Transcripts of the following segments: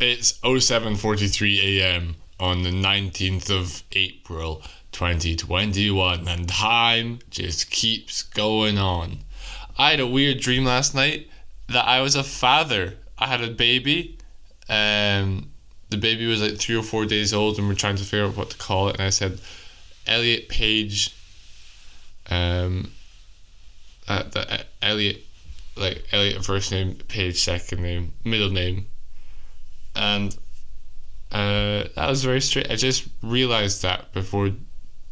It's 07:43 a.m. on the 19th of April 2021 and time just keeps going on. I had a weird dream last night that I was a father. I had a baby. Um the baby was like 3 or 4 days old and we're trying to figure out what to call it and I said Elliot Page um uh, the, uh, Elliot like Elliot first name, Page second name, middle name, and uh, that was very straight. I just realized that before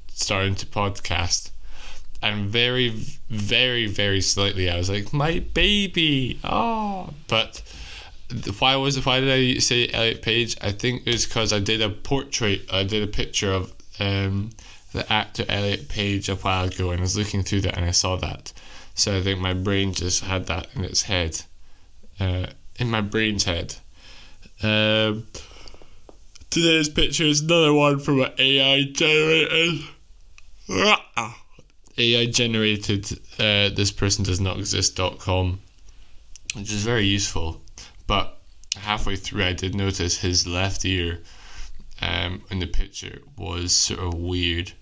starting to podcast, and very, very, very slightly, I was like, "My baby!" Oh, but why was why did I say Elliot Page? I think it was because I did a portrait. I did a picture of um, the actor Elliot Page a while ago, and I was looking through that, and I saw that. So I think my brain just had that in its head, uh, in my brain's head. Um, today's picture is another one from an AI generated. AI generated. Uh, this person does not exist.com, which is very useful. But halfway through, I did notice his left ear um, in the picture was sort of weird,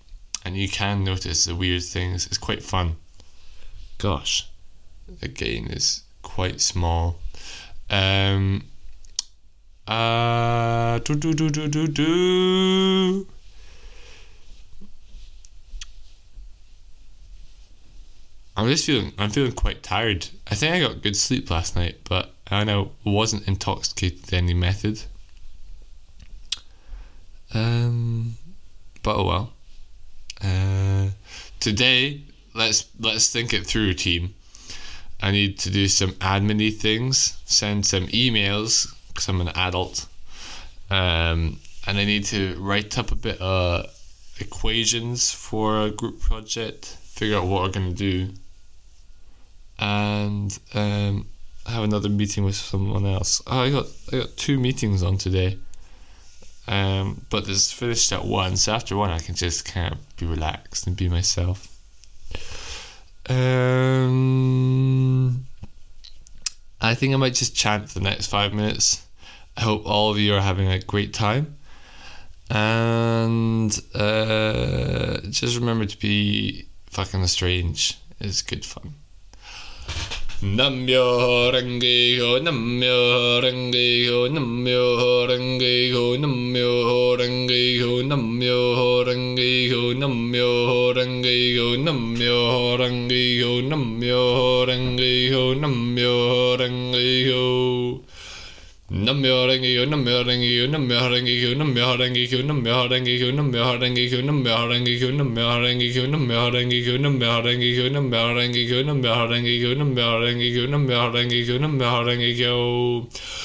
and you can notice the weird things. It's quite fun gosh, again is quite small. Um, uh, do, do, do, do, do, do. I'm just feeling I'm feeling quite tired. I think I got good sleep last night, but I know wasn't intoxicated any method. Um, but oh well. Uh, today let's let's think it through, team. I need to do some admin things, send some emails because I'm an adult, um, and I need to write up a bit of equations for a group project, figure out what we're gonna do, and um, have another meeting with someone else. Oh, I got I got two meetings on today. Um, but this finished at one, so after one I can just kind of be relaxed and be myself. Um, I think I might just chant for the next five minutes. I hope all of you are having a great time. And uh, just remember to be fucking strange. It's good fun. Namyo Ho, Namyo Renge Ho, Namyo Renge Ho. Namyo renge kyo, namyo renge kyo, namyo renge kyo, namyo renge kyo, namyo renge kyo, namyo renge kyo, namyo renge kyo, namyo renge kyo, namyo renge kyo, namyo renge kyo, namyo renge kyo, namyo renge kyo, namyo renge kyo, namyo renge kyo, namyo renge kyo. Namyo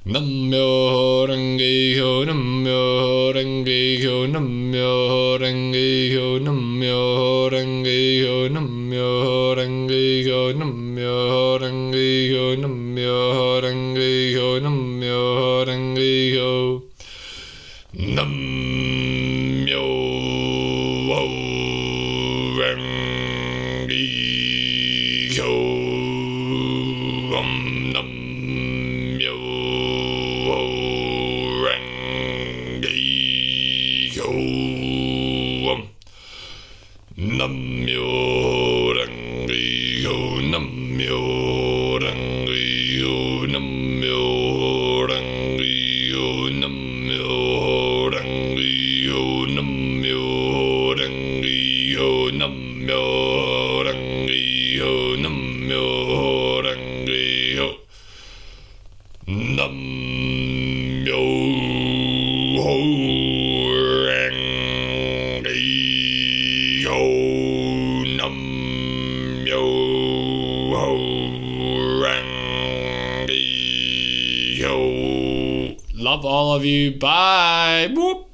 Namyo renge kyo, namyo renge kyo, namyo renge kyo, namyo renge kyo, namyo renge kyo, namyo renge kyo, namyo renge kyo, namyo renge kyo. Namyo renge kyo, um, namyo Nam yo ho. Love all of you. Bye.